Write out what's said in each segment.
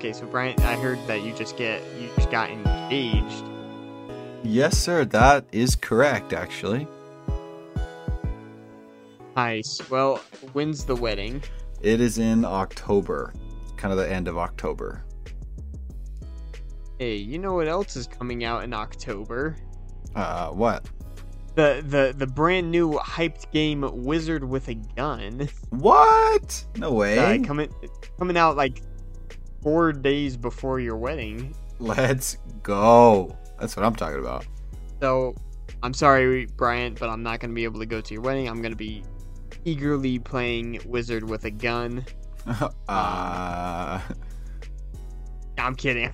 okay, so Brian, I heard that you just get you just got engaged. Yes, sir. That is correct, actually. Nice. Well, when's the wedding? It is in October, kind of the end of October. Hey, you know what else is coming out in October? Uh, what? The the the brand new hyped game Wizard with a Gun. What? No way. Uh, coming coming out like four days before your wedding. Let's go. That's what I'm talking about. So, I'm sorry, Bryant, but I'm not gonna be able to go to your wedding. I'm gonna be eagerly playing Wizard with a Gun. uh, I'm kidding.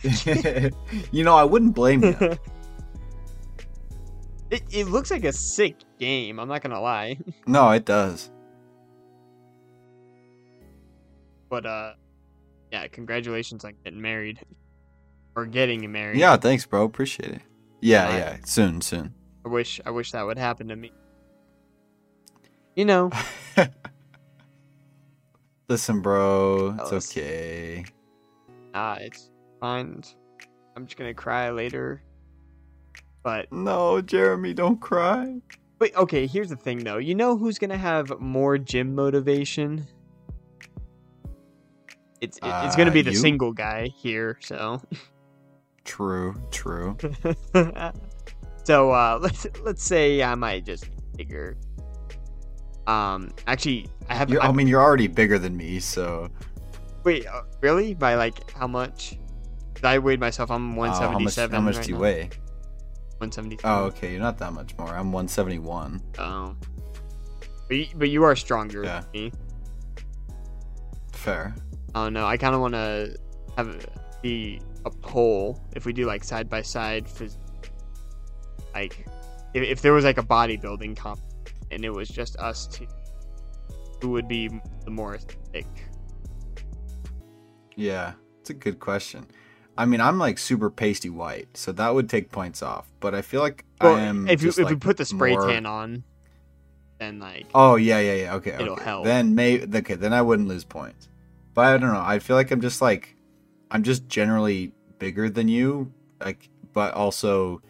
you know, I wouldn't blame you. it, it looks like a sick game. I'm not gonna lie, No, it does. but uh, yeah, congratulations on getting married or getting married. Yeah, thanks, bro. Appreciate it. Yeah, Alright. yeah. Soon, soon. I wish I wish that would happen to me. You know, Listen, bro. It's okay. uh, it's fine. I'm just gonna cry later. But No, Jeremy, don't cry. Wait, okay, here's the thing though. You know who's gonna have more gym motivation? It's it- it's gonna Uh, be the you? single guy here, so True, true. so uh let's let's say I might just figure um actually I have I mean, you're already bigger than me, so wait uh, really by like how much? I weighed myself. I'm uh, how much? 177. How much right do you now. weigh? 173. Oh, okay. You're not that much more. I'm 171. Oh. But you, but you are stronger Yeah. than me. Fair. Oh no, I kind of want to have it be a poll if we do like side by side phys- like if, if there was like a bodybuilding comp and it was just us two who would be the more thick Yeah, it's a good question. I mean, I'm like super pasty white, so that would take points off. But I feel like well, I am. if you if like, put the spray more- tan on then like Oh yeah, yeah, yeah. Okay, It'll okay. help. Then may okay, then I wouldn't lose points. But I don't know. I feel like I'm just like I'm just generally bigger than you, like but also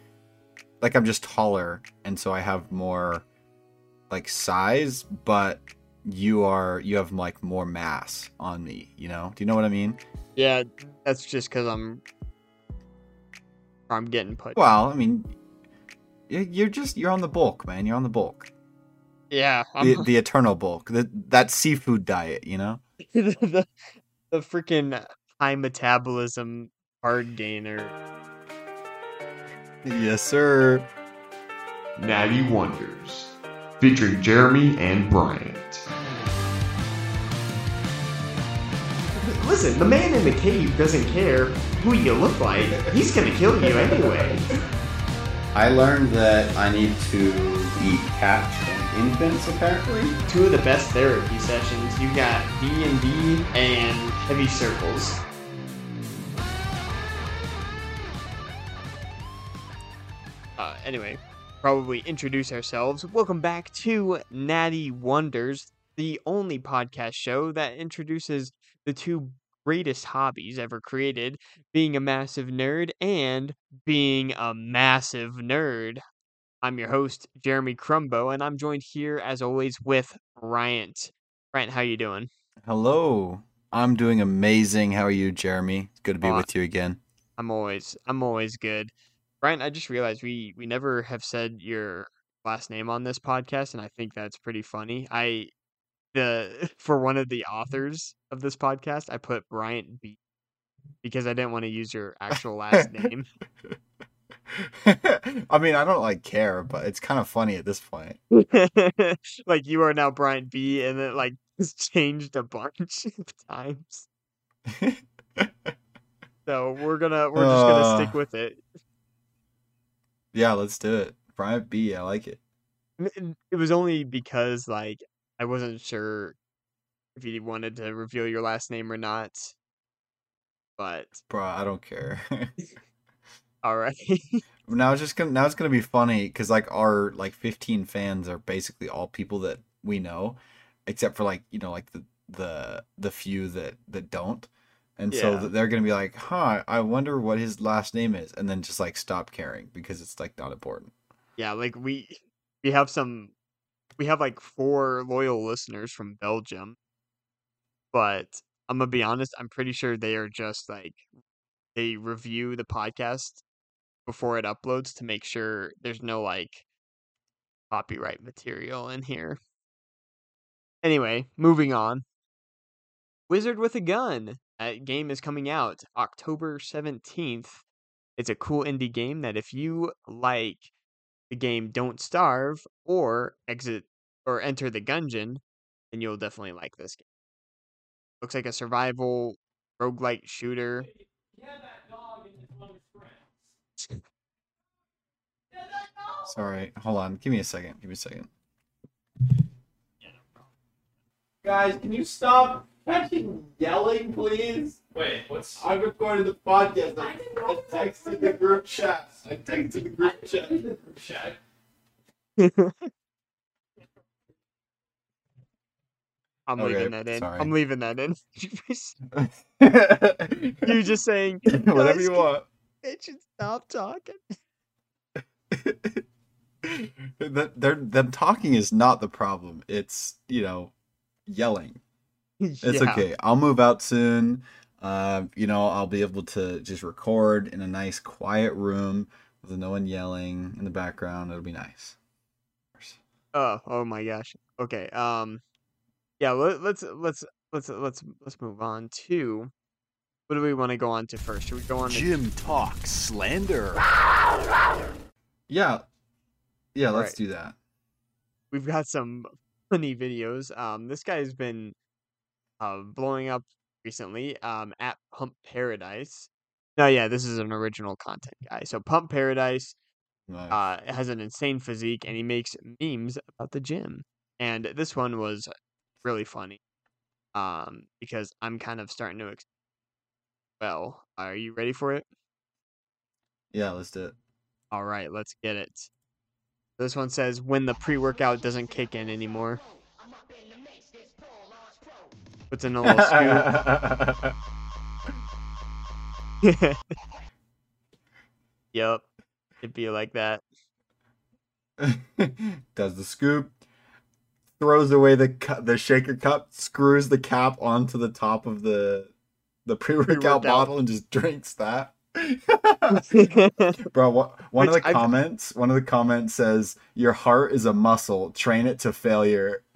like I'm just taller and so I have more like size, but you are you have like more mass on me, you know? Do you know what I mean? yeah that's just because i'm i'm getting put Well, I mean you're just you're on the bulk, man. You're on the bulk. yeah i'm The the eternal bulk. That seafood diet, you know? the, the freaking high metabolism hard gainer Yes, sir. Natty Wonders, featuring Jeremy and Bryant. Listen, the man in the cave doesn't care who you look like. He's gonna kill you anyway. I learned that I need to eat cats and infants apparently. Two of the best therapy sessions. You got D and D and heavy circles. Uh, anyway, probably introduce ourselves. Welcome back to Natty Wonders, the only podcast show that introduces the two greatest hobbies ever created being a massive nerd and being a massive nerd. I'm your host, Jeremy Crumbo, and I'm joined here as always with Bryant. Bryant, how are you doing? Hello. I'm doing amazing. How are you, Jeremy? It's good to be Uh, with you again. I'm always I'm always good. Bryant, I just realized we we never have said your last name on this podcast, and I think that's pretty funny. I the for one of the authors of this podcast, I put Bryant B because I didn't want to use your actual last name. I mean, I don't like care, but it's kind of funny at this point. like you are now Brian B, and it like has changed a bunch of times. So we're gonna we're just gonna stick Uh. with it. yeah, let's do it. Brian B, I like it. It was only because like I wasn't sure if you wanted to reveal your last name or not. But Bro, I don't care. All right. now it's just gonna now it's gonna be funny because like our like 15 fans are basically all people that we know, except for like you know like the the the few that that don't. And so Yeah. th- they're gonna be like, "Huh, I wonder what his last name is," and then just like stop caring because it's like not important. Yeah, like we we have some we have like four loyal listeners from Belgium. But I'm gonna be honest, I'm pretty sure they are just like they review the podcast before it uploads to make sure there's no like copyright material in here. Anyway, moving on. Wizard with a Gun. That game is coming out October 17th. It's a cool indie game that if you like the game Don't Starve or exit or enter the Gungeon, then you'll definitely like this game. Looks like a survival roguelike shooter. Sorry, hold on. Give me a second. Give me a second. Guys, can you stop fucking yelling, please? Wait, what's I'm recording the podcast. I, I texted the group chat. I texted the group chat. chat? I'm Okay, leaving that in. sorry. I'm leaving that in. you just saying whatever you want. It should stop talking. that they're them talking is not the problem. It's you know yelling. It's Yeah. okay. I'll move out soon. Uh, you know, I'll be able to just record in a nice quiet room with no one yelling in the background. It'll be nice. Oh, oh my gosh. Okay. Um, yeah. Let, let's let's let's let's let's move on to what do we want to go on to first? Should we go on to Jim talks slander. Yeah, yeah. Let's Right. do that. we've got some funny videos. Um, this guy's been uh, blowing up recently. Um, at Pump Paradise. No, yeah, this is an original content guy. So Pump Paradise Nice. uh has an insane physique, and he makes memes about the gym. And this one was really funny. Um, because I'm kind of starting to. Well, are you ready for it? yeah, let's do it. All right, let's get it. This one says when the pre-workout doesn't kick in anymore. Puts in a little scoop. yep. It'd be like that. Does the scoop, throws away the cu- the shaker cup, screws the cap onto the top of the the pre workout bottle, and just drinks that. Bro, what, one of the I've- comments, one of the comments says, "Your heart is a muscle. Train it to failure."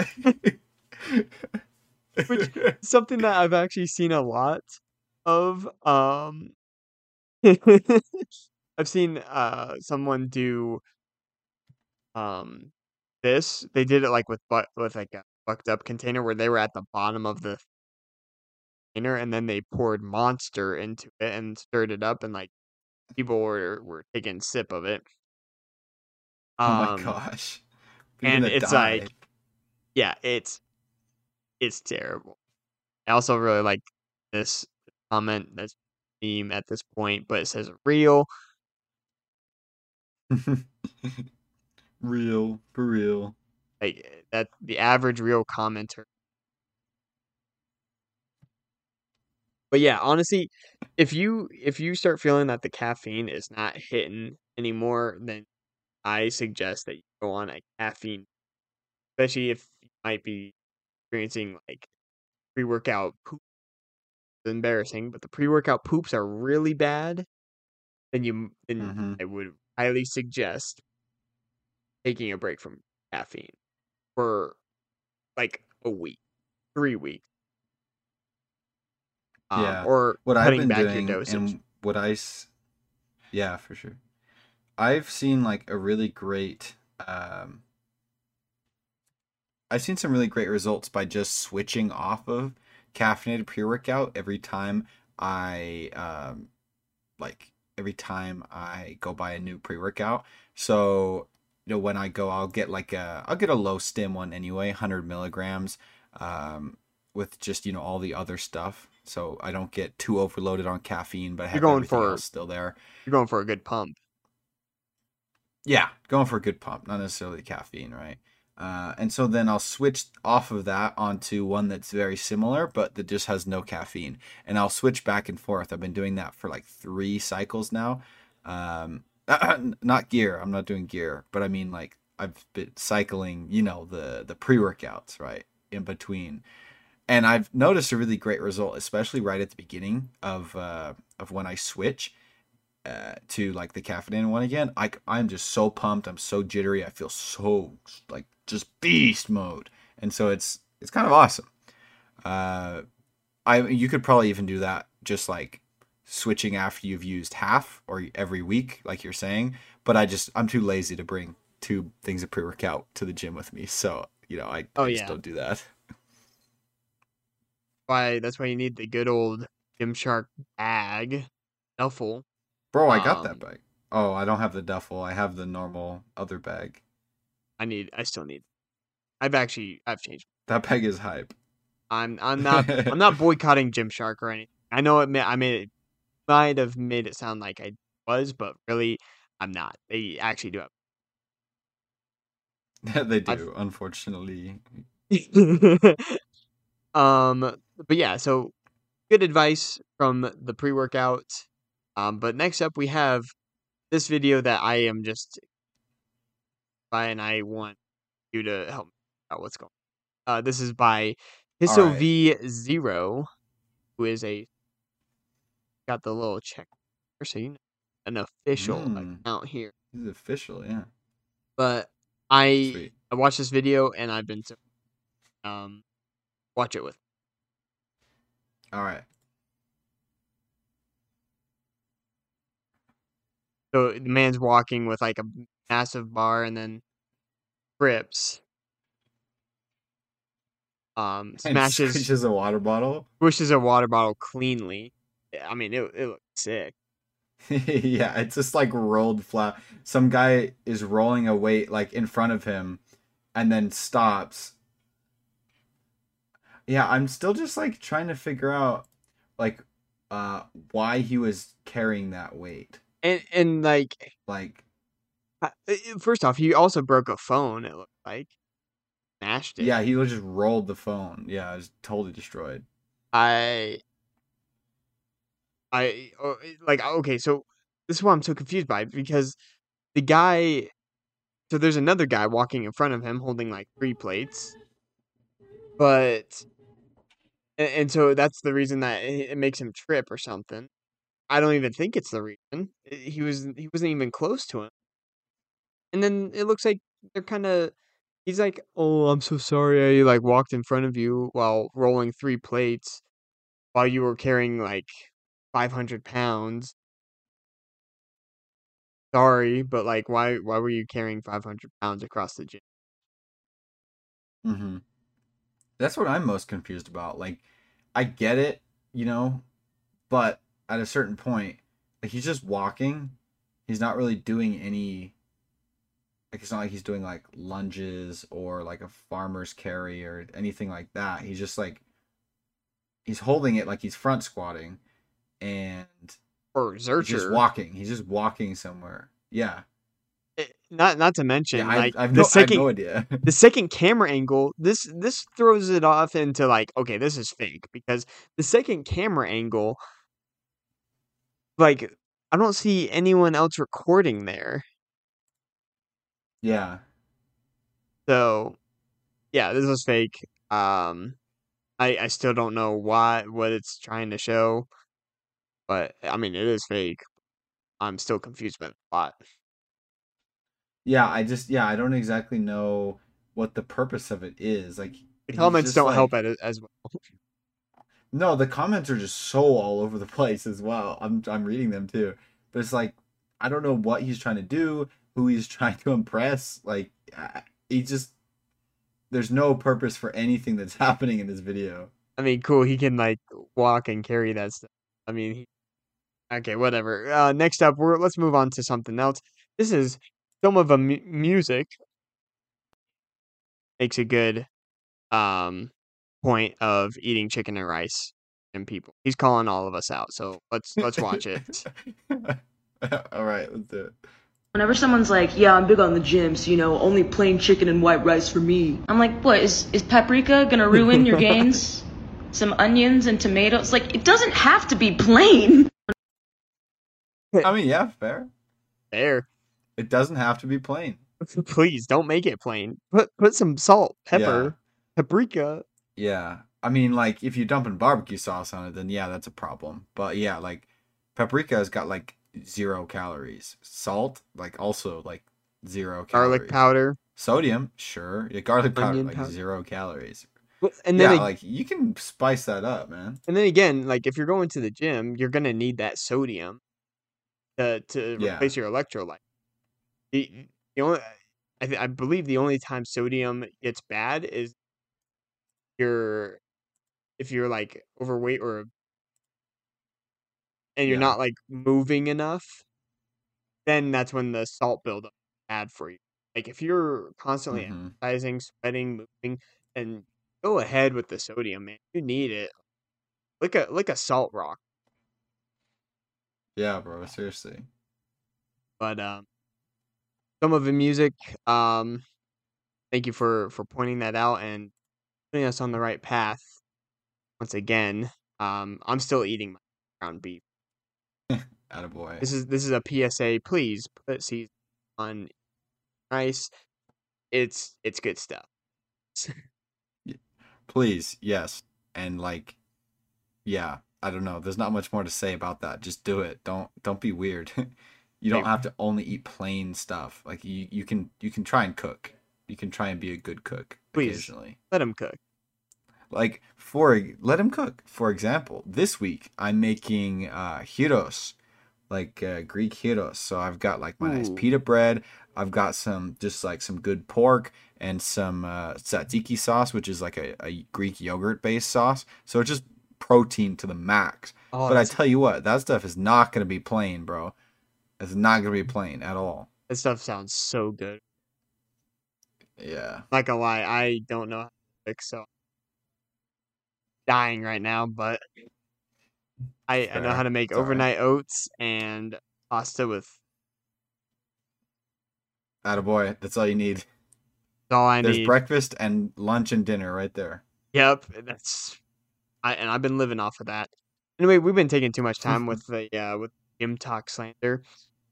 Which- Something that I've actually seen a lot of. Um I've seen uh someone do um this. They did it like with but with like a fucked up container where they were at the bottom of the and then they poured monster into it and stirred it up and like people were were taking a sip of it. oh my Um, gosh! You're and it's die. like yeah, it's it's terrible. I also really like this comment that's meme at this point, but it says real. real for real. Like eh, that the average real commenter. But yeah, honestly, if you if you start feeling that the caffeine is not hitting anymore, then I suggest that you go on a caffeine, especially if you might be experiencing like pre-workout poop. It's embarrassing, but the pre-workout poops are really bad. Then you then Mhm. I would highly suggest taking a break from caffeine for like a week, three weeks. Um, Yeah, or what I've been back doing your dosage. and what I yeah for sure. I've seen like a really great um I've seen some really great results by just switching off of caffeinated pre-workout every time I um like every time I go buy a new pre-workout. So you know when I go I'll get like a I'll get a low stim one anyway 100 milligrams um with just you know all the other stuff so I don't get too overloaded on caffeine but I have going for- else still there You're going for a good pump. yeah, going for a good pump, not necessarily caffeine, right? Uh, and so then I'll switch off of that onto one that's very similar, but that just has no caffeine. And I'll switch back and forth. I've been doing that for like three cycles now. Um, not gear. I'm not doing gear, but I mean like I've been cycling. You know the the pre workouts right in between, and I've noticed a really great result, especially right at the beginning of uh, of when I switch uh, to like the caffeinated one again. I I'm just so pumped. I'm so jittery. I feel so like just beast mode, and so it's it's kind of awesome. Uh, I you could probably even do that just like switching after you've used half or every week, like you're saying. But I just I'm too lazy to bring two things of pre workout to the gym with me, so you know I, Oh, I just yeah. don't do that. Why that's why you need the good old Gymshark bag, duffel. Bro, I got that Um, bag. Oh, I don't have the duffel. I have the normal other bag. I need. I still need. I've actually. I've changed. That bag is hype. I'm. I'm not. I'm not boycotting Gymshark or anything. I know it. ma- I made it. Might have made it sound like I was, but really, I'm not. They actually do they I've- do, unfortunately. um. But yeah. So, good advice from the pre-workout. Um. But next up, we have this video that I am just by, and I want you to help me out what's going. on. Uh, this is by Hisso. V Zero, who is a got the little check, so you know, an official Mm. account here. Is official, yeah. But I Sweet. I watched this video and I've been so um watch it with. All right. So the man's walking with like a massive bar and then trips. Um, And smashes squishes a water bottle. squishes a water bottle cleanly. I mean, it it looks sick. yeah, it's just like rolled flat. Some guy is rolling a weight like in front of him and then stops. Yeah, I'm still just like trying to figure out like uh why he was carrying that weight. And and like Like first off, he also broke a phone. It looked like smashed it. yeah, he just rolled the phone. Yeah, it was totally destroyed. I I oh, like okay, so this is why I'm so confused by it because the guy so there's another guy walking in front of him holding like three plates. But and, and so that's the reason that it, makes him trip or something. I don't even think it's the reason. He was he wasn't even close to him. And then it looks like they're kind of he's like, "Oh, I'm so sorry. I like walked in front of you while rolling three plates while you were carrying like 500 pounds. Sorry, but like, why why were you carrying 500 pounds across the gym? Mm-hmm. That's what I'm most confused about. Like, I get it, you know, but at a certain point, like he's just walking. He's not really doing any. Like it's not like he's doing like lunges or like a farmer's carry or anything like that. He's just like. He's holding it like he's front squatting, and Or he's just walking. He's just walking somewhere. Yeah. Not not to mention Yeah, like I, I've, the no, I have second no idea. the second camera angle this this throws it off into like okay this is fake because the second camera angle like I don't see anyone else recording there. yeah. So yeah, this was fake. Um I I still don't know why what it's trying to show. But I mean it is fake. I'm still confused by the plot. Yeah, I just yeah, I don't exactly know what the purpose of it is. Like The comments don't help at it as well. No, the comments are just so all over the place as well. I'm I'm reading them too. But it's like I don't know what he's trying to do, who he's trying to impress. Like he just there's no purpose for anything that's happening in this video. I mean, cool. He can like walk and carry that stuff. I mean, he... okay, whatever. Uh, next up, we're let's move on to something else. This is some of the mu- music makes a good um point of eating chicken and rice and people. He's calling all of us out, so let's let's watch it. all right, let's do it. Whenever someone's like, "Yeah, I'm big on the gym, so you know, only plain chicken and white rice for me," I'm like, "What is is paprika gonna ruin your gains? Some onions and tomatoes? Like, it doesn't have to be plain." I mean, yeah, fair. There. It doesn't have to be plain. Please don't make it plain. Put put some salt, pepper, paprika. Yeah. I mean, like, if you're dumping barbecue sauce on it, then yeah, that's a problem. But yeah, like, paprika has got like zero calories. Salt, like, also like zero calories. garlic powder. Sodium, sure. Yeah, garlic powder, Onion like powder. zero calories. And then yeah, like you can spice that up, man. and then again, like if you're going to the gym, you're gonna need that sodium to to Yeah. replace your electrolyte. The, the only I th- I believe the only time sodium gets bad is you're if you're like overweight or and you're Yeah. not like moving enough, then that's when the salt buildup is bad for you. Like if you're constantly Mhm. exercising, sweating, moving, and go ahead with the sodium, man. You need it. Like a like a salt rock. Yeah, bro. Seriously. But um some of the music, um thank you for for pointing that out and putting us on the right path once again. Um I'm still eating my ground beef. Out of Attaboy. This is this is a PSA. Please put season on rice. It's it's good stuff. Please, yes. And like, yeah, I don't know. There's not much more to say about that. Just do it. Don't don't be weird. you don't have to only eat plain stuff. Like you you can you can try and cook. You can try and be a good cook Please. occasionally. Let him cook. Like for let him cook. For example, this week I'm making uh gyros, like uh, Greek gyros. So I've got like my nice pita bread. I've got some just like some good pork and some uh, tzatziki sauce, which is like a, a Greek yogurt based sauce. So it's just protein to the max. Oh, but I tell you what, that stuff is not gonna be plain, bro. It's not gonna be plain at all. that stuff sounds so good. Yeah. Like gonna lie, I don't know how to cook, so dying right now, but I, I know how to make It's all right. overnight oats and pasta with Attaboy. That's all you need. all I There's need. There's breakfast and lunch and dinner right there. Yep, that's I and I've been living off of that. Anyway, we've been taking too much time with the uh with gymtok slander.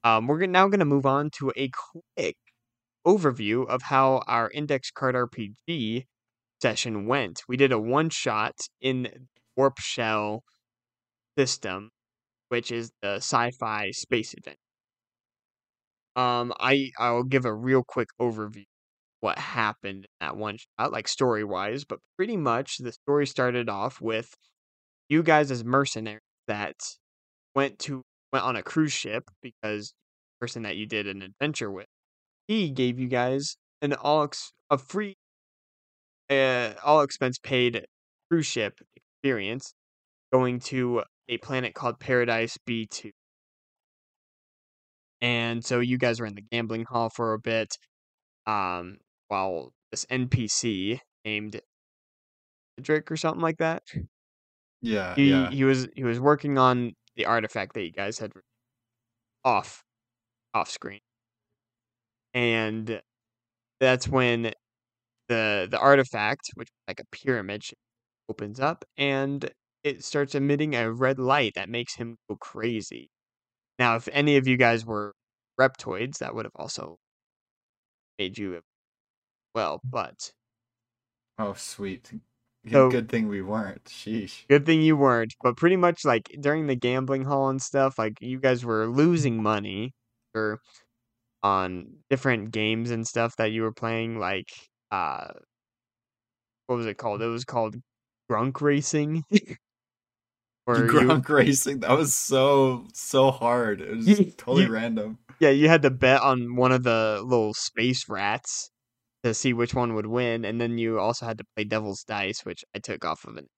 Um, we're now going to move on to a quick overview of how our index card RPG session went. We did a one shot in Warp Shell system, which is the sci-fi space adventure. Um, I I'll give a real quick overview what happened in that one shot, like story wise, but pretty much the story started off with you guys as mercenaries that went to went on a cruise ship because the person that you did an adventure with, he gave you guys an all ex- a free uh, all expense paid cruise ship experience going to a planet called Paradise B2. And so you guys were in the gambling hall for a bit um, while this NPC named Cedric or something like that. Yeah, He yeah. he was he was working on the artifact that you guys had off off screen, and that's when the the artifact, which like a pyramid, opens up and it starts emitting a red light that makes him go crazy. Now, if any of you guys were reptoids, that would have also made you well, but Oh, sweet. Good, So- good thing we weren't. Sheesh. Good thing you weren't. But pretty much like during the gambling hall and stuff, like you guys were losing money or on different games and stuff that you were playing, like uh what was it called? It was called Grunk Racing. Grunk you racing. That was so so hard. It was You- totally you- random. yeah, you had to bet on one of the little space rats to see which one would win, and then you also had to play Devil's Dice, which I took off of it.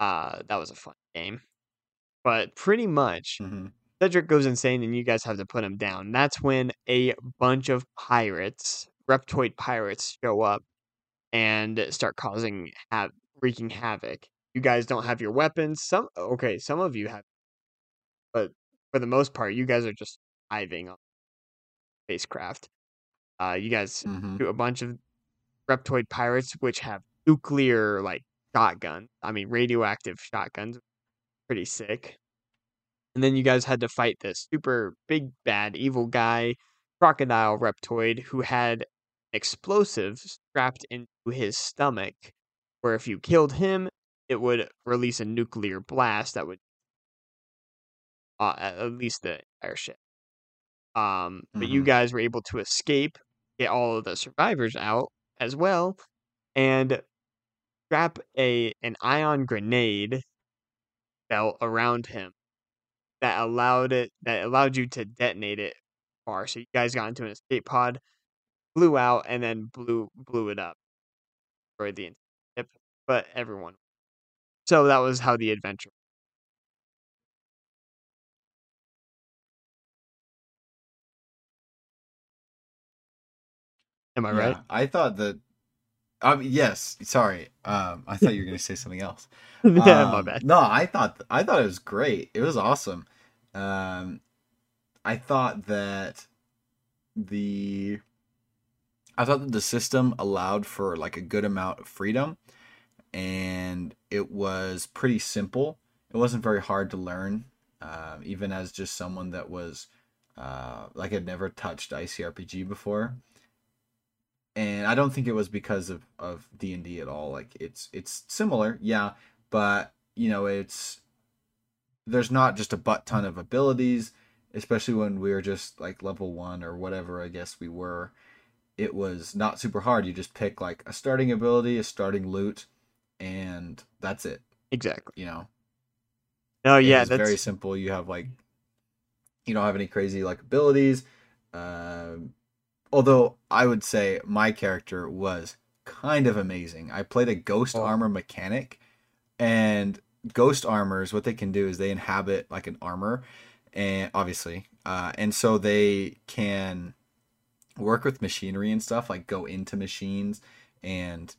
Uh that was a fun game. But pretty much hmm Cedric goes insane and you guys have to put him down. That's when a bunch of pirates, reptoid pirates, show up and start causing ha- wreaking havoc. You guys don't have your weapons. Some okay, some of you have, but for the most part, you guys are just diving on spacecraft. Uh, you guys Mhm. do a bunch of Reptoid pirates, which have nuclear like shotguns. I mean, radioactive shotguns, pretty sick. And then you guys had to fight this super big bad evil guy, crocodile reptoid, who had explosives strapped into his stomach, where if you killed him, it would release a nuclear blast that would uh, at at least the entire ship. Um, but you Mhm. guys were able to escape, get all of the survivors out as well, and strap a an ion grenade belt around him that allowed it that allowed you to detonate it far. So you guys got into an escape pod, blew out, and then blew blew it up, destroyed the entire ship, but everyone. So that was how the adventure. Am I right? I thought that. Um, yes, sorry. Um, I thought you were gonna say something else. yeah, my Um, bad. No, I thought I thought it was great. It was awesome. Um, I thought that the I thought that the system allowed for like a good amount of freedom, and it was pretty simple. It wasn't very hard to learn, uh, even as just someone that was uh, like had never touched ICRPG before. And I don't think it was because of of D and D at all. Like it's it's similar, yeah, but you know it's there's not just a butt ton of abilities, especially when we were just like level one or whatever I guess we were. It was not super hard. You just pick like a starting ability, a starting loot, and that's it. Exactly. You know, No, It yeah, that's very simple. You have like you don't have any crazy like abilities. Um, although I would say my character was kind of amazing. I played a ghost Oh. armor mechanic, and ghost armors what they can do is they inhabit like an armor, and obviously, uh, and so they can work with machinery and stuff like go into machines and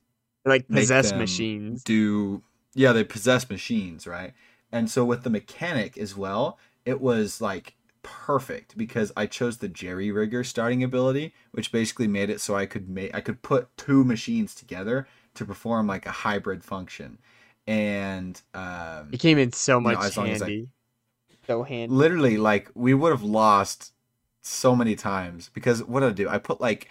like possess machines. do yeah they possess machines right and so with the mechanic as well it was like perfect because i chose the jerry rigger starting ability which basically made it so i could make i could put two machines together to perform like a hybrid function and um It came in so know, much as long as I- handy. So handy. literally like we would have lost so many times because what did I do? I put like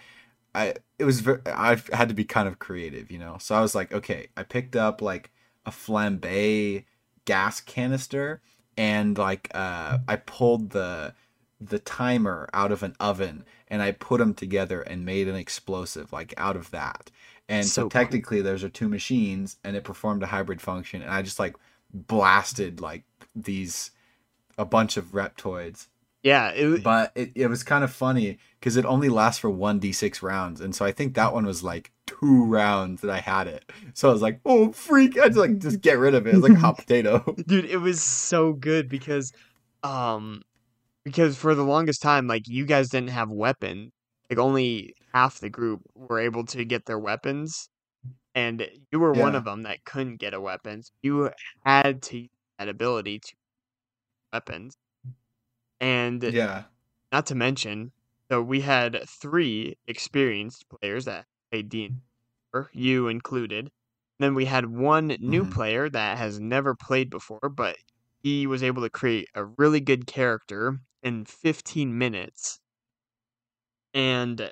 I it was very I had to be kind of creative, you know. So I was like, okay, I picked up like a flambe gas canister and like uh I pulled the the timer out of an oven and I put them together and made an explosive like out of that. And so, So cool. technically those are two machines and it performed a hybrid function and I just like blasted like these a bunch of reptoids Yeah, it, but it, it was kind of funny because it only lasts for one d6 rounds and so i think that one was like two rounds that i had it. So i was like oh freak. I just like just get rid of it. It's like a hot potato. Dude, it was so good because, um, because for the longest time, like you guys didn't have weapons. Like only half the group were able to get their weapons, and you were one of them that couldn't get a weapon. You had to use that ability to weapons, and yeah. not to mention, so we had three experienced players that played D, you included. Then we had one new Mhm. player that has never played before, but he was able to create a really good character in 15 minutes, and he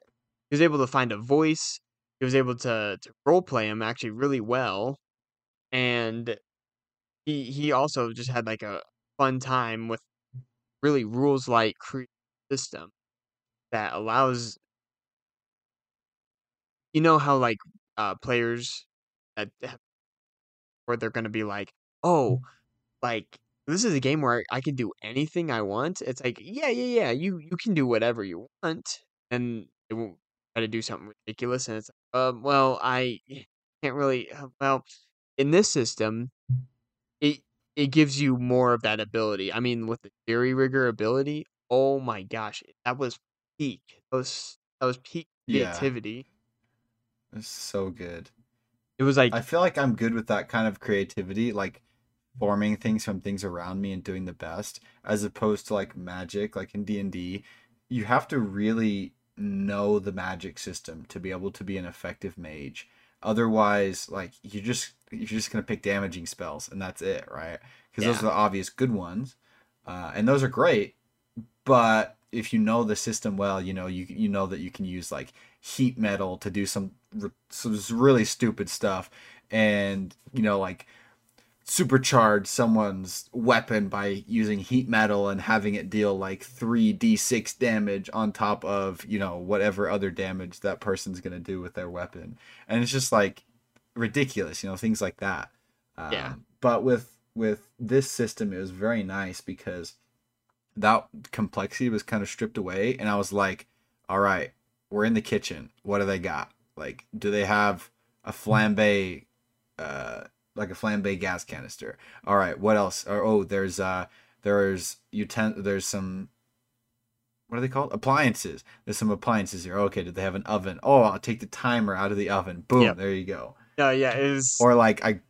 was able to find a voice. He was able to to role play him actually really well, and he he also just had like a fun time with really rules like system that allows you know how like uh players that have, where they're gonna be like oh like this is a game where I can do anything I want. It's like yeah yeah yeah you you can do whatever you want and it won't try to do something ridiculous and it's like, um well I can't really uh, well in this system it it gives you more of that ability. I mean with the Jerry Rigger ability, oh my gosh, that was peak. That was that was peak creativity. It's so good It was like i feel like i'm good with that kind of creativity like forming things from things around me and doing the best as opposed to like magic like in d&d you have to really know the magic system to be able to be an effective mage. Otherwise, like you just you're just gonna pick damaging spells and that's it, right? Because those are the obvious good ones, uh, and those are great. But if you know the system well, you know you you know that you can use like heat metal to do some some really stupid stuff, and you know like supercharge someone's weapon by using heat metal and having it deal like 3d6 damage on top of you know whatever other damage that person's going to do with their weapon and it's just like ridiculous you know things like that um, Yeah. but with with this system it was very nice because that complexity was kind of stripped away and i was like all right we're in the kitchen. What do they got? Like do they have a flambe uh like a flambe gas canister? All right what else? Or oh there's uh there's uten- there's some what are they called? Appliances. There's some appliances here. Okay did they have an oven? Oh i'll take the timer out of the oven. Boom Yep. there you go. No, yeah, it was. or like I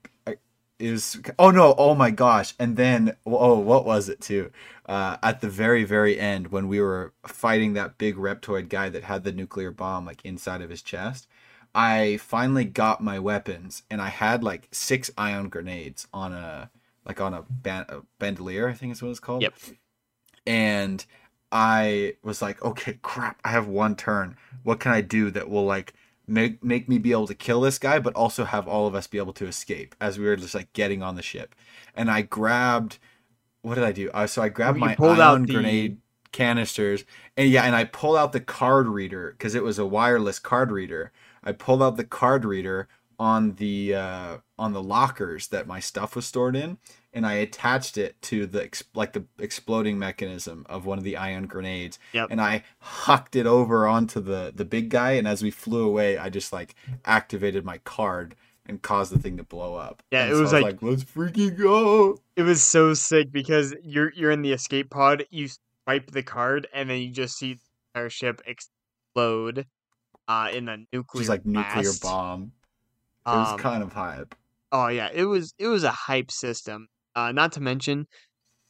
is oh no oh my gosh and then oh what was it too uh at the very very end when we were fighting that big reptoid guy that had the nuclear bomb like inside of his chest i finally got my weapons and i had like six ion grenades on a like on a, ban- a bandolier i think is what it's called Yep. and I was like, okay, crap, I have one turn. What can I do that will like make make me be able to kill this guy, but also have all of us be able to escape as we were just like getting on the ship. And I grabbed, what did I do? Uh, so I grabbed You my pulled ion out the- grenade canisters, and yeah, and I pulled out the card reader because it was a wireless card reader. I pulled out the card reader on the uh, on the lockers that my stuff was stored in, and I attached it to the ex- like the exploding mechanism of one of the ion grenades. Yep. And I hucked it over onto the the big guy, and as we flew away, I just like activated my card and caused the thing to blow up. Yeah, And it so was I like- let's freaking go. it was so sick because you're you're in the escape pod, you swipe the card, and then you just see the entire ship explode uh, in a nuclear Just like nuclear bomb. It was Um, kind of hype. Oh yeah, it was it was a hype system. Uh, not to mention,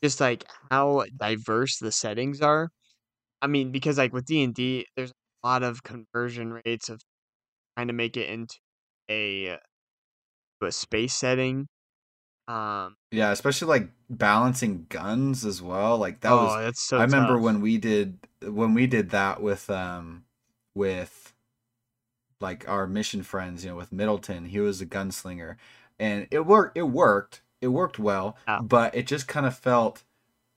just like how diverse the settings are. I mean, because like with D and D, there's a lot of conversion rates of trying to make it into a a space setting. Um, Yeah, especially like balancing guns as well. Like that oh, was that's so. I remember when we did when we did that with um with like our mission friends, you know, with Middleton. He was a gunslinger, and it worked. It worked. It worked well, Yeah. but it just kind of felt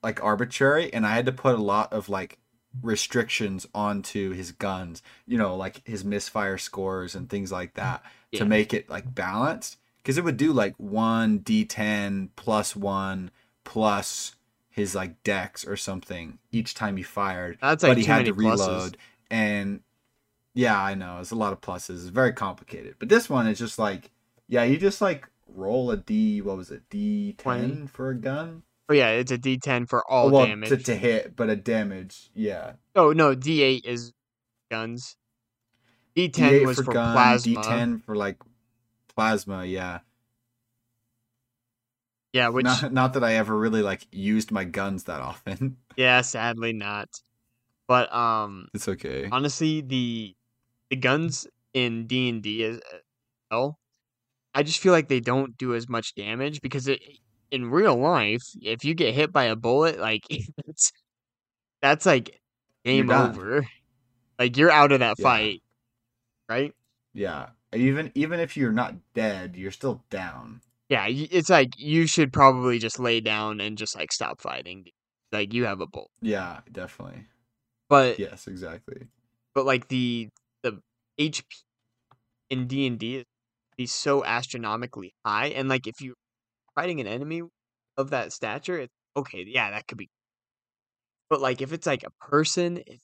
like arbitrary, and I had to put a lot of like restrictions onto his guns. You know, like his misfire scores and things like mm, that Yeah. to make it like balanced. Because it would do like one d10 plus one plus his like dex or something each time he fired. That's like but he too had many to reload. pluses. And yeah, I know it's a lot of pluses. It's very complicated. But this one is just like, yeah, you just like roll a d. What was it? D ten for a gun. Oh yeah, it's a D10 for all well, damage. To, to hit, but a damage. Yeah. Oh no, D8 is guns. D10 was for, for, gun. plasma. D10 for like plasma. Yeah. Yeah, which not, not that I ever really like used my guns that often. yeah, sadly not. But um, it's okay. honestly, the the guns in D and D as as well, I just feel like they don't do as much damage because it in real life, if you get hit by a bullet, like it's that's like game over. Like you're out of that Yeah. fight, right? Yeah. Even even if you're not dead, you're still down. Yeah, it's like you should probably just lay down and just like stop fighting. Like you have a bullet, Yeah, definitely. but Yes, exactly. but like the the HP in D and D is so astronomically high, and like if you're fighting an enemy of that stature, it's okay. Yeah, that could be. But like if it's like a person, it doesn't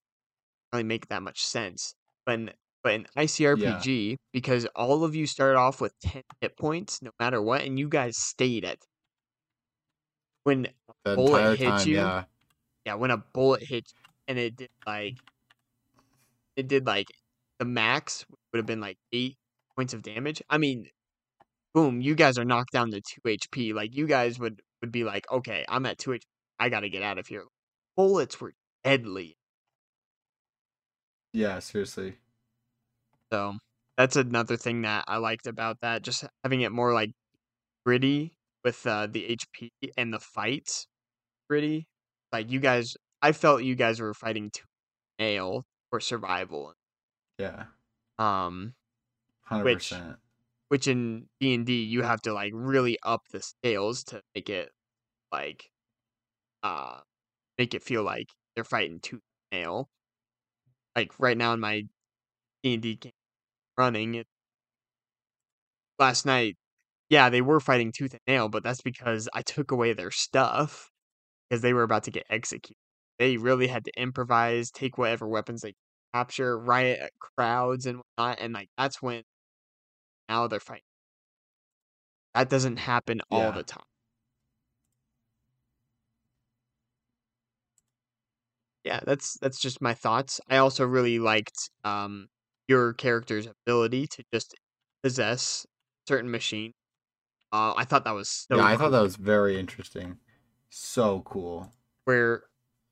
really make that much sense. But in, but in ICRPG, because all of you started off with ten hit points, no matter what, and you guys stayed at. When The bullet hit time, you? yeah. yeah, when a bullet hit you and it did like it did like the max would have been like eight points of damage. I mean, boom, you guys are knocked down to two HP. Like you guys would would be like, okay, I'm at two HP. I gotta get out of here. Bullets were deadly. Yeah, seriously. So that's another thing that I liked about that, just having it more like gritty with uh, the HP and the fights gritty. Like you guys, I felt you guys were fighting to nail for survival. Yeah, Um, hundred Which- percent. which in D and D you have to like really up the scales to make it like, uh, make it feel like they're fighting tooth and nail. Like right now in my D and D game running, it last night, yeah, they were fighting tooth and nail, but that's because I took away their stuff because they were about to get executed. They really had to improvise, take whatever weapons they could capture, riot crowds and whatnot, and like that's when now they're fighting. That doesn't happen all Yeah. the time. Yeah, that's that's just my thoughts. I also really liked um your character's ability to just possess certain machine. Uh, I thought that was so yeah, I thought that was very interesting. So cool. where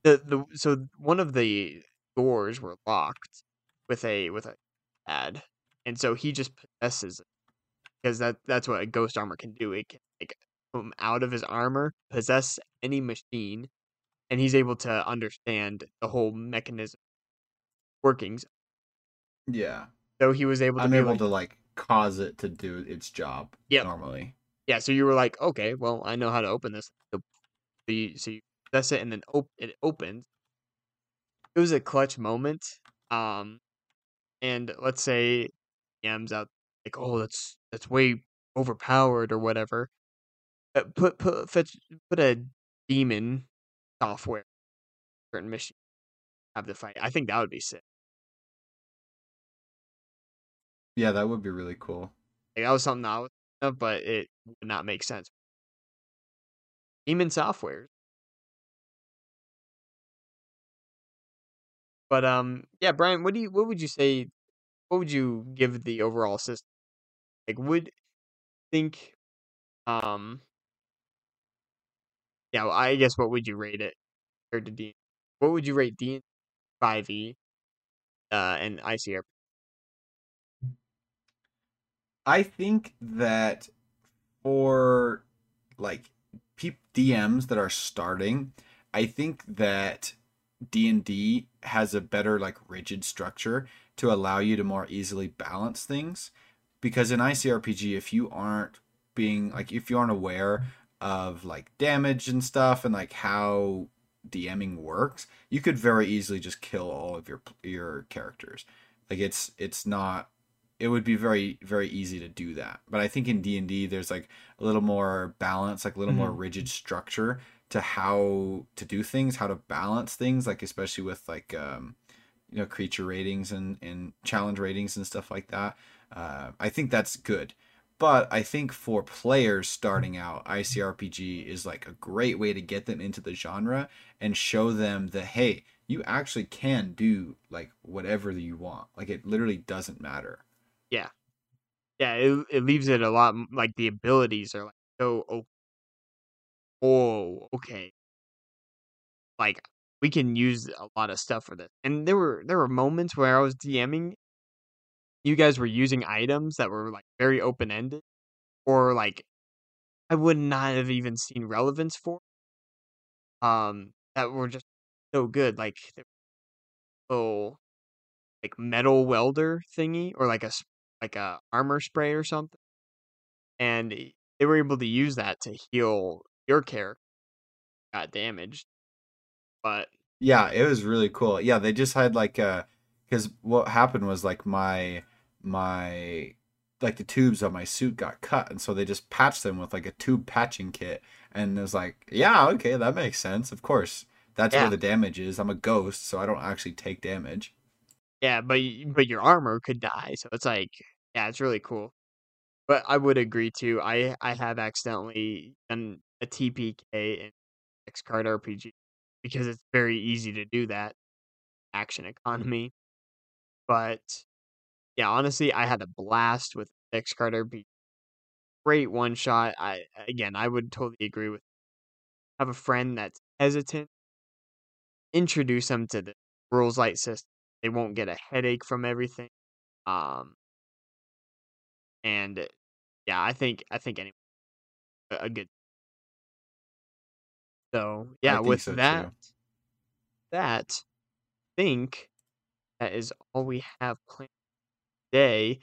the the so one of the doors were locked with a with a pad, and so he just possesses it because that that's what a ghost armor can do. It can like come out of his armor, possess any machine, and he's able to understand the whole mechanism workings. Yeah, So he was able to I'm be able like, to like cause it to do its job. Yep. normally. yeah. So you were like, okay, well, I know how to open this. So you, so you possess it, and then op- it opens. It was a clutch moment. Um, and let's say Yam's out like, oh, that's that's way overpowered or whatever. Uh, put put fetch, put a demon software certain mission have the fight. I think that would be sick. Yeah, that would be really cool. Like, that was something I was thinking of, but it would not make sense. Demon software. But um, yeah, Brian, what do you what would you say? What would you give the overall system? Like, would think um, yeah, well, I guess what would you rate it compared to D? What would you rate D five E, uh, and ICR? I think that for like peop DMs that are starting, I think that D&D has a better like rigid structure to allow you to more easily balance things because in ICRPG if you aren't being like if you aren't aware of like damage and stuff and like how DMing works, you could very easily just kill all of your your characters. Like it's it's not it would be very very easy to do that but i think in d&d there's like a little more balance like a little more rigid structure to how to do things how to balance things like especially with like um you know creature ratings and and challenge ratings and stuff like that uh, i think that's good. But i think for players starting out icrpg is like a great way to get them into the genre and show them that hey you actually can do like whatever you want. Like it literally doesn't matter. Yeah, Yeah, it it leaves it a lot like the abilities are like so oh, oh okay. Like we can use a lot of stuff for this. And there were there were moments where I was DMing you guys were using items that were like very open ended or like I would not have even seen relevance for um that were just so good like little like metal welder thingy or like a like a armor spray or something. And they were able to use that to heal your character. Got damaged but Yeah, it was really cool. Yeah, they just had like uh because what happened was like my my like the tubes on my suit got cut and so they just patched them with like a tube patching kit and it was like, yeah, okay, that makes sense. Of course. That's Yeah. where the damage is. I'm a ghost, so I don't actually take damage. yeah but but your armor could die so it's like yeah it's really cool but i would agree too i i have accidentally done a tpk in x card rpg because it's very easy to do that action economy but yeah honestly i had a blast with x Carter. rpg great one shot i again i would totally agree with have a friend that's hesitant introduce them to the rules light system they won't get a headache from everything. Um, and yeah, I think I think anyway, a, a good. So yeah, with so, too. that, that think that is all we have planned today.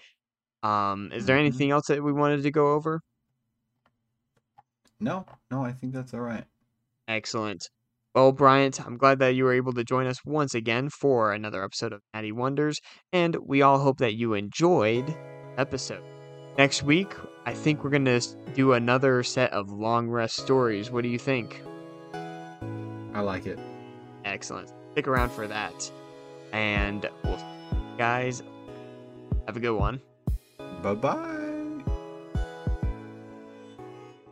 Um, is there Mhm. anything else that we wanted to go over? No, no, I think that's all right. Excellent. Well, Bryant, I'm glad that you were able to join us once again for another episode of Natty Wonders, and we all hope that you enjoyed the episode. Next week, I think we're going to do another set of long rest stories. What do you think? I like it. Excellent. Stick around for that. And we'll guys have a good one. Bye bye.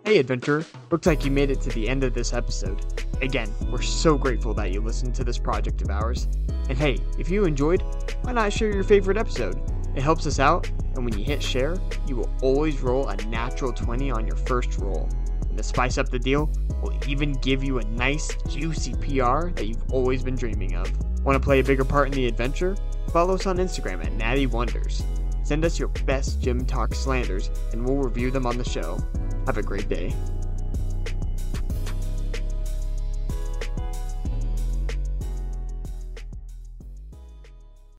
Hey, adventurer. Looks like you made it to the end of this episode. Again, we're so grateful that you listened to this project of ours. And hey, if you enjoyed, why not share your favorite episode? It helps us out, and when you hit share, you will always roll a natural 20 on your first roll. To spice up the deal, we'll even give you a nice, juicy PR that you've always been dreaming of. Want to play a bigger part in the adventure? Follow us on Instagram at Natty Wonders. Send us your best gymtok slanders, and we'll review them on the show. Have a great day.